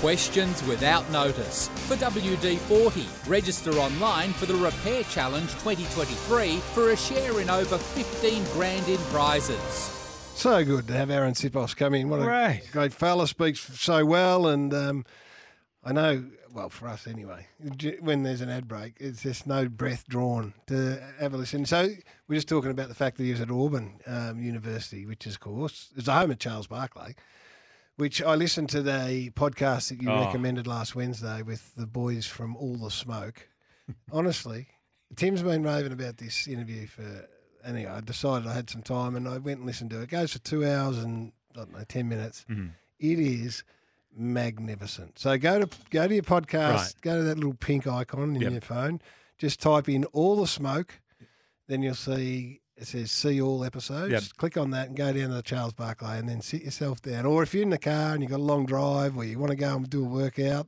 Questions without notice. For WD 40, register online for the Repair Challenge 2023 for a share in over 15 grand in prizes. So good to have Arryn Siposs come in. What a Great. great fella, speaks so well. And um, I know, well, for us anyway, when there's an ad break, it's just no breath drawn to have a listen. So we're just talking about the fact that he was at Auburn um, University, which is, of course, is the home of Charles Barkley, which I listened to the podcast that you Oh. recommended last Wednesday with the boys from All the Smoke. Honestly, Tim's been raving about this interview for. Anyway, I decided I had some time and I went and listened to it. It goes for two hours and I don't know ten minutes. Mm-hmm. It is magnificent. So go to go to your podcast, Right. go to that little pink icon in Yep. your phone. Just type in all the smoke, then you'll see it says see all episodes. Yep. Click on that and go down to the Charles Barkley and then sit yourself down. Or if you're in the car and you've got a long drive or you want to go and do a workout,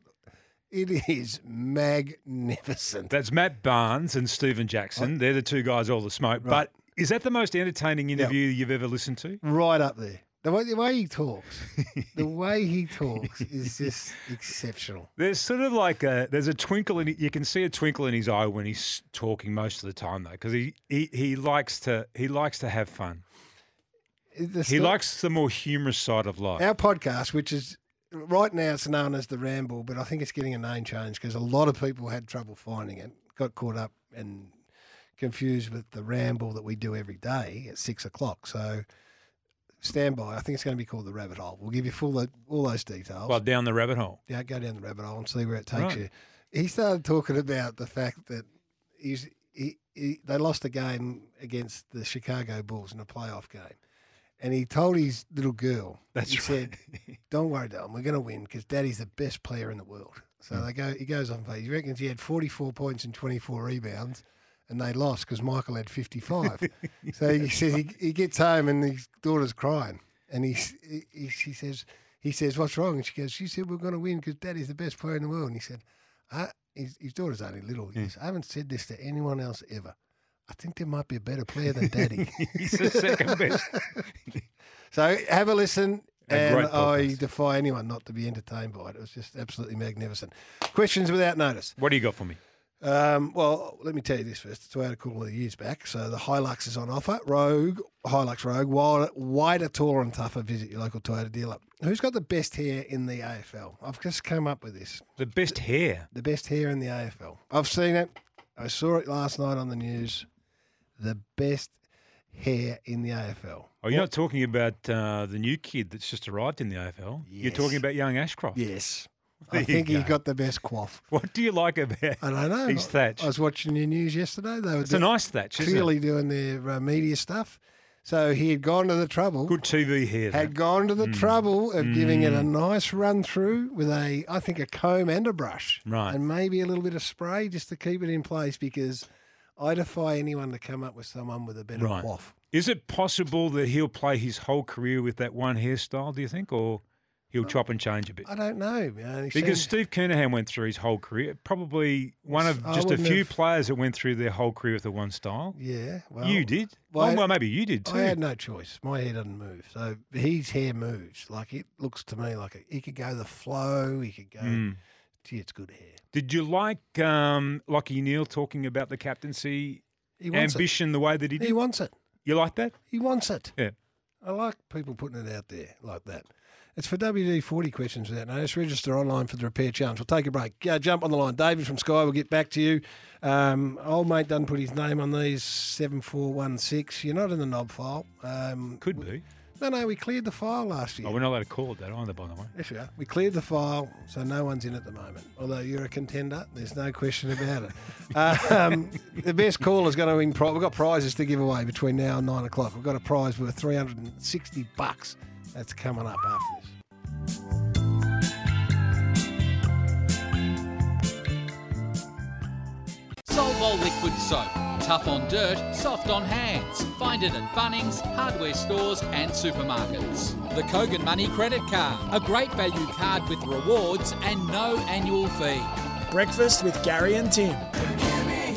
it is magnificent. That's Matt Barnes and Stephen Jackson. They're the two guys all the smoke. Right. But is that the most entertaining interview you've ever listened to? right up there. The way, the way he talks, the way he talks is just exceptional. There's sort of like a there's a twinkle in you can see a twinkle in his eye when he's talking most of the time though because he, he he likes to he likes to have fun. The He likes the more humorous side of life. our podcast, which is right now it's known as the Ramble, but I think it's getting a name change because a lot of people had trouble finding it, got caught up and confused with the Ramble that we do every day at six o'clock. So stand by. I think it's going to be called the Rabbit Hole. We'll give you full all those details. Well, down the rabbit hole. yeah, go down the rabbit hole and see where it takes Right. you. He started talking about the fact that he's he, he, they lost a game against the Chicago Bulls in a playoff game, and he told his little girl, That's he right. said, "Don't worry, darling, we're going to win because Daddy's the best player in the world." So Hmm. they go. He goes on. He reckons he had forty-four points and twenty-four rebounds. And they lost because Michael had 55. so he says he, he gets home and his daughter's crying. And he, he, he she says, he says, what's wrong? And she goes, she said, we're going to win because daddy's the best player in the world. And he said, I, his, his daughter's only little. He goes, I haven't said this to anyone else ever. I think there might be a better player than daddy. He's the second best. so have a listen. A and I defy anyone not to be entertained by it. It was just absolutely magnificent. Questions without notice. What do you got for me? Um, well, let me tell you this first. It's had a couple of years back. So the Hilux is on offer. Rogue, Hilux Rogue, wider, wider, taller and tougher. Visit your local Toyota dealer. Who's got the best hair in the AFL? I've just come up with this. The best hair. The best hair in the AFL. I've seen it. I saw it last night on the news. The best hair in the AFL. Oh, you're not talking about uh, the new kid that's just arrived in the AFL. You're talking about young Ashcroft. Yes. I think he's go. got the best quaff. What do you like about? I don't know. He's thatch. I was watching your news yesterday. They were It's a nice thatch, clearly doing their uh, media stuff. So he had gone to the trouble. Good TV hair. had that. gone to the Mm. trouble of giving it a nice run through with a, I think, a comb and a brush, Right. and maybe a little bit of spray just to keep it in place. Because I defy anyone to come up with someone with a better Right. quaff. Is it possible that he'll play his whole career with that one hairstyle, do you think? Or he'll chop and change a bit? I don't know, man. He Because seems- Steve Kernahan went through his whole career. Probably one of I just a wouldn't few have- players that went through their whole career with the one style. yeah, well, you did. well, Well, I- well, maybe you did too. I had no choice. My hair doesn't move, so his hair moves. Like it looks to me like he could go the flow. He could go. Mm. Gee, it's good hair. Did you like um, Lachie Neale talking about the captaincy He wants ambition the way that he it. did? He wants it. you like that? He wants it. Yeah. I like people putting it out there like that. It's for WD 40 questions without notice. Register online for the repair challenge. We'll take a break. Yeah, jump on the line. David from Sky We'll get back to you. Um, old mate doesn't put his name on these 7416. You're not in the knob file. Um, Could we- be. No, no, we cleared the file last year. Oh, we're not allowed to call it that either, by the way. Yes, we are. We cleared the file, so no one's in at the moment. Although you're a contender, there's no question about it. Um, the best caller is going to win. Pri- We've got prizes to give away between now and nine o'clock. We've got a prize worth 360 bucks. That's coming up after this. Solvol liquid soap. Tough on dirt, soft on hands. Find it at Bunnings, hardware stores, and supermarkets. The Kogan Money Credit Card. A great value card with rewards and no annual fee. Breakfast with Gary and Tim.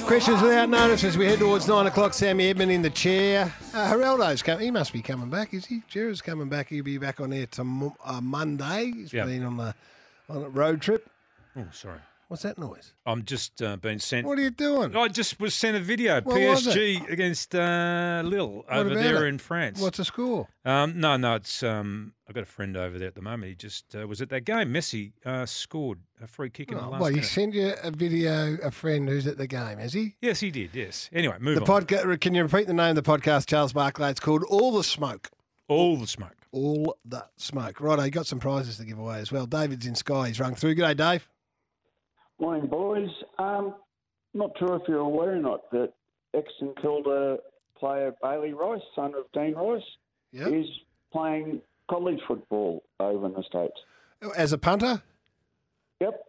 Questions without notice as we head towards nine o'clock. Sammy Edmund in the chair. Uh, Geraldo's coming. He must be coming back, is he? Jared's coming back. He'll be back on air tomorrow, uh, Monday. He's Yep. been on the on a road trip. Oh, sorry. What's that noise? I'm just uh, being sent. What are you doing? I just was sent a video. What PSG against uh, Lille over about there it? in France. What's the score? Um, no, no, it's um, I've got a friend over there at the moment. He just uh, was at that game. Messi uh, scored a free kick in the Oh, last well, he minute. sent you a video. A friend who's at the game, has he? Yes, he did. Yes. Anyway, move The on. podcast. Can you repeat the name of the podcast, Charles Barkley? It's called All the Smoke. All the smoke. All the Smoke. Right, I got some prizes to give away as well. David's in Sky. He's rung through. G'day, Dave. Morning, boys. Um, not sure if you're aware or not that ex-St Kilda player Bailey Rice, son of Dean Rice, Yeah. is playing college football over in the States. As a punter. Yep.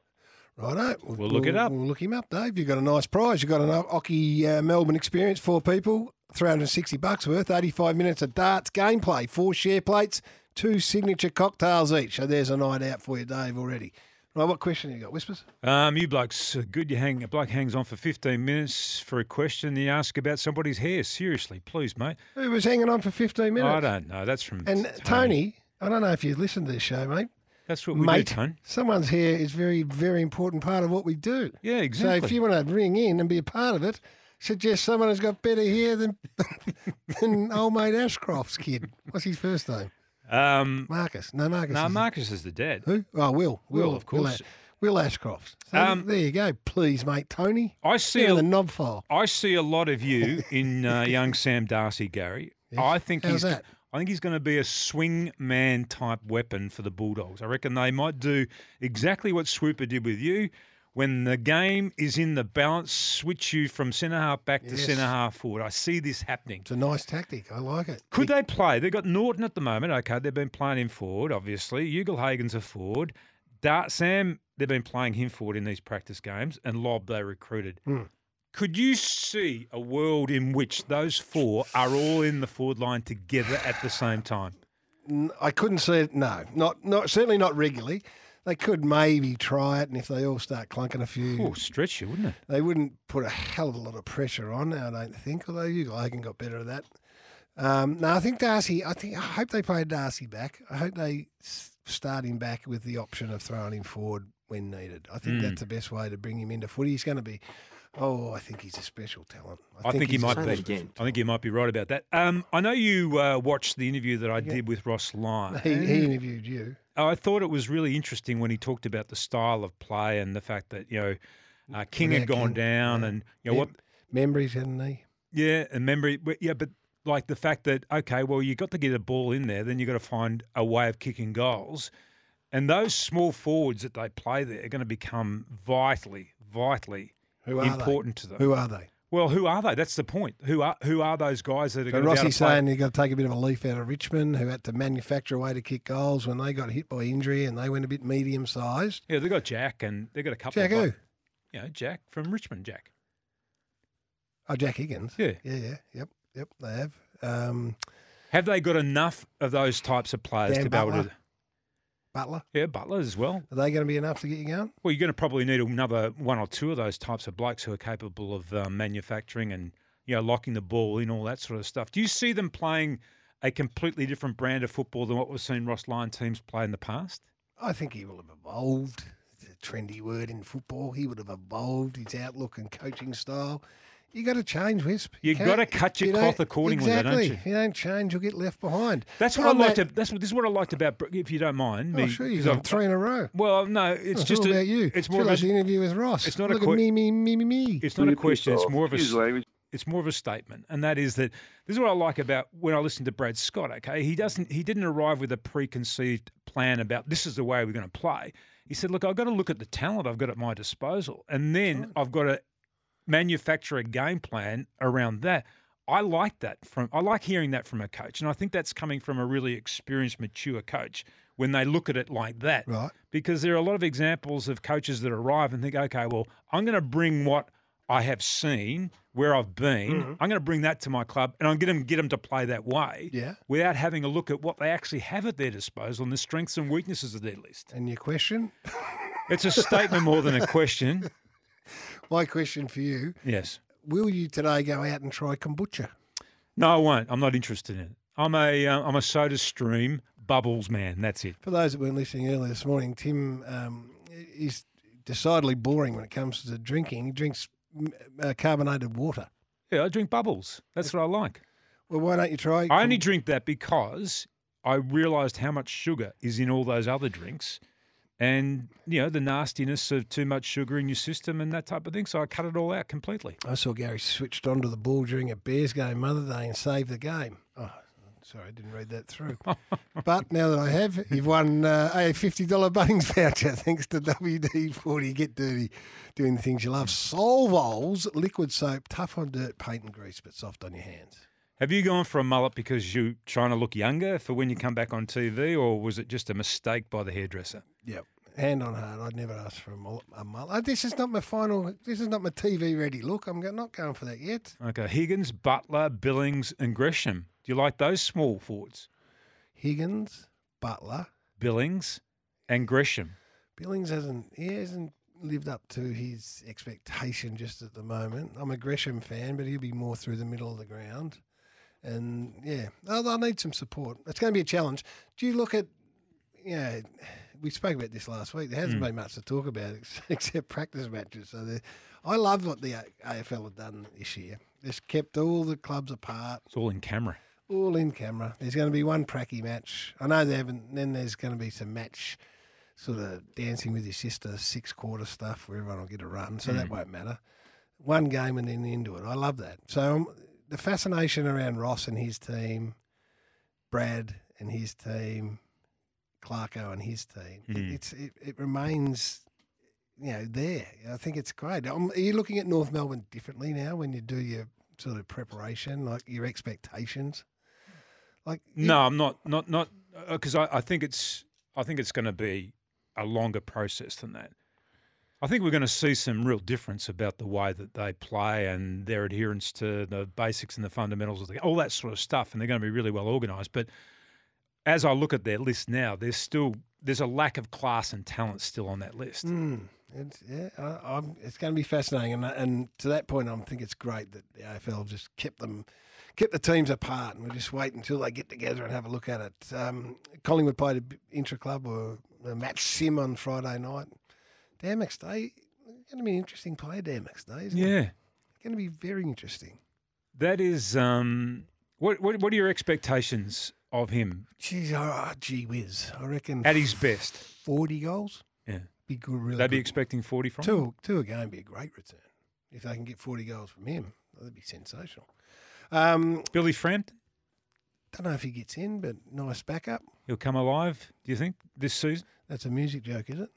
Righto. We'll look it up. We'll look him up, Dave. You've got a nice prize. You've got an Oche uh, Melbourne experience, four people, 360 bucks worth, 85 minutes of darts gameplay, four share plates, two signature cocktails each. So there's a night out for you, Dave, already. Right, what question have you got? Whispers? Um, you blokes, good. You hang. A bloke hangs on for 15 minutes for a question. You ask about somebody's hair. Seriously, please, mate. Who was hanging on for 15 minutes? I don't know. That's from And Tony, I don't know if you listen to this show, mate. That's what we mate, do, Tony. someone's hair is very, very important part of what we do. Yeah, exactly. So if you want to ring in and be a part of it, suggest someone who's got better hair than, than old mate Ashcroft's kid. What's his first name? Um, Marcus. No, Marcus. no, is- Marcus is the dad. Who? Oh, Will. Will, Will, of course. Will, Will Ashcroft. So Um, there you go. Please, mate, Tony. I see. A, the knob file. I see a lot of you in uh, young Sam Darcy, Gary. Yes. I think How's he's. that? I think he's going to be a swing man type weapon for the Bulldogs. I reckon they might do exactly what Swooper did with you. When the game is in the balance, switch you from centre half back to Yes. centre half forward. I see this happening. It's a nice tactic. I like it. Could they play? They've got Naughton at the moment. Okay, they've been playing him forward, obviously. Ugle-Hagan's a forward. Dart Sam, they've been playing him forward in these practice games, and Lobb they recruited. Hmm. Could you see a world in which those four are all in the forward line together at the same time? I couldn't see it. No, not not certainly not regularly. They could maybe try it, and if they all start clunking a few, Oh, stretch you, wouldn't it? they wouldn't put a hell of a lot of pressure on. I don't think. Although you Logan got better at that. Um, no, I think Darcy. I think I hope they play Darcy back. I hope they start him back with the option of throwing him forward when needed. I think Mm. that's the best way to bring him into footy. He's going to be. Oh, I think he's a special talent. I think, he might be. special I think you might be right about that. Um, I know you uh, watched the interview that I did with Ross Lyon. He, he interviewed you. I thought it was really interesting when he talked about the style of play and the fact that you know uh, King Yeah, had gone King, down yeah. and you know what Membrey's, hadn't he? Yeah, and Membrey. but- Yeah, but like the fact that okay, well, you got to get a ball in there, then you got to find a way of kicking goals, and those small forwards that they play there are going to become vitally, vitally Who are important to them. Who are they? Well, who are they? That's the point. Who are who are those guys that are So going to be able Rossi's to play? saying you've got to take a bit of a leaf out of Richmond, who had to manufacture a way to kick goals when they got hit by injury and they went a bit medium sized. Yeah, they got Jack, and they got a couple. Jack of who? like- You know, Jack from Richmond. Jack. Oh, Jack Higgins. Yeah. yeah, yeah, yep, yep. They have. Um, Have they got enough of those types of players Dan to be able to? Butler. Yeah, Butler as well. Are they going to be enough to get you going? Well, you're going to probably need another one or two of those types of blokes who are capable of um, manufacturing and you know locking the ball in, all that sort of stuff. Do you see them playing a completely different brand of football than what we've seen Ross Lyon teams play in the past? I think he will have evolved. It's a trendy word in football. He would have evolved his outlook and coaching style. You got to change, Wisp. You can't- gotta cut your you cloth accordingly, though, don't you? If you don't change, you'll get left behind. That's what On I liked. that- ab- That's what this is what I liked about. If you don't mind, oh, me, Oh, sure, you've 'cause got I've- three in a row. Well, no, it's Oh, just a, about you. It's more Feel of like the interview with Ross. it's not a Look que- at me, me, me, me, me. it's not a question. It's more of a Excuse s- language. it's more of a statement, and that is that this is what I like about when I listen to Brad Scott. Okay, he doesn't he didn't arrive with a preconceived plan about this is the way we're going to play. He said, "Look, I've got to look at the talent I've got at my disposal, and then I've got to manufacture a game plan around that." I like that from I like hearing that from a coach, and I think that's coming from a really experienced, mature coach when they look at it like that Right. because there are a lot of examples of coaches that arrive and think, okay, well, I'm going to bring what I have seen, where I've been. Mm-hmm. I'm going to bring that to my club, and I'm going to get them to play that way. Yeah. Without having a look at what they actually have at their disposal and the strengths and weaknesses of their list. And your question? It's a statement more than a question. My question for you: Yes. Will you today go out and try kombucha? No, I won't. I'm not interested in it. I'm a uh, I'm a Soda Stream bubbles man. That's it. For those that weren't listening earlier this morning, Tim um, is decidedly boring when it comes to drinking. He drinks uh, carbonated water. Yeah, I drink bubbles. That's what I like. Well, why don't you try? I only drink that because I realised how much sugar is in all those other drinks, and you know the nastiness of too much sugar in your system and that type of thing. So I cut it all out completely. I saw Gary switched onto the ball during a Bears game Mother Day and saved the game. Oh, sorry, I didn't read that through. but now that I have, you've won uh, a $50 Bunnings voucher thanks to WD-40 Get Dirty, doing the things you love. Solvols, liquid soap, tough on dirt, paint and grease, but soft on your hands. Have you gone for a mullet because you're trying to look younger for when you come back on TV, or was it just a mistake by the hairdresser? Yep. Hand on heart, I'd never ask for a mullet. A mullet. Oh, this is not my final. This is not my TV ready look. I'm not going for that yet. Okay, Higgins, Butler, Billings, and Gresham. Do you like those small forwards? Higgins, Butler, Billings and Gresham. Billings hasn't he hasn't lived up to his expectation just at the moment. I'm a Gresham fan, but he'll be more through the middle of the ground. And yeah, they'll, they'll need some support. It's going to be a challenge. Do you look at, you know, we spoke about this last week. There hasn't been much to talk about ex- except practice matches. So the- I love what the AFL have done this year. They've kept all the clubs apart It's all in camera. all in camera. There's going to be one pracky match. I know they haven't. Then there's going to be some match, sort of dancing with your sister, six quarter stuff where everyone will get a run. So that won't matter. One game and then into it. I love that. So um, the fascination around Ross and his team, Brad and his team, Clarko and his team. It, it's it, it remains. You know, there. I think it's great. Um, are you looking at North Melbourne differently now when you do your sort of preparation, like your expectations? Like you- No, I'm not. Not not because I, I think it's I think it's going to be a longer process than that. I think we're going to see some real difference about the way that they play and their adherence to the basics and the fundamentals of the all that sort of stuff, and they're going to be really well organised. But as I look at their list now, there's still there's a lack of class and talent still on that list. Mm, it's, yeah, I, I'm, it's going to be fascinating, and and to that point, I think it's great that the AFL just kept them, kept the teams apart, and we'll just wait until they get together and have a look at it. Um, Collingwood played a b- intra club or a match sim on Friday night. Dan McStay, going to be an interesting player. Dan McStay, isn't Yeah, going to be very interesting. that is. Um, what, what what are your expectations of him Geez, oh, gee whiz, I reckon at his best? forty goals. Yeah. Be good, really. They'd be good. expecting forty from. him? Two, two a game be a great return. If they can get 40 goals from him, that'd be sensational. Um, Billy Frampton. don't know if he gets in, but nice backup. He'll come alive, do you think, this season? That's a music joke, is it?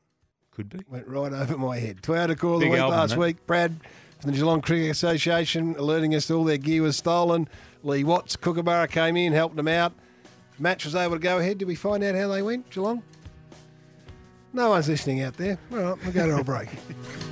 Could be. Went right over my head. Toyota call of the week album, last week. Brad from the Geelong Cricket Association alerting us that all their gear was stolen. Lee Watts, Kookaburra came in, helped them out. Match was able to go ahead. Did we find out how they went, Geelong? No one's listening out there. All right, we'll go to a break.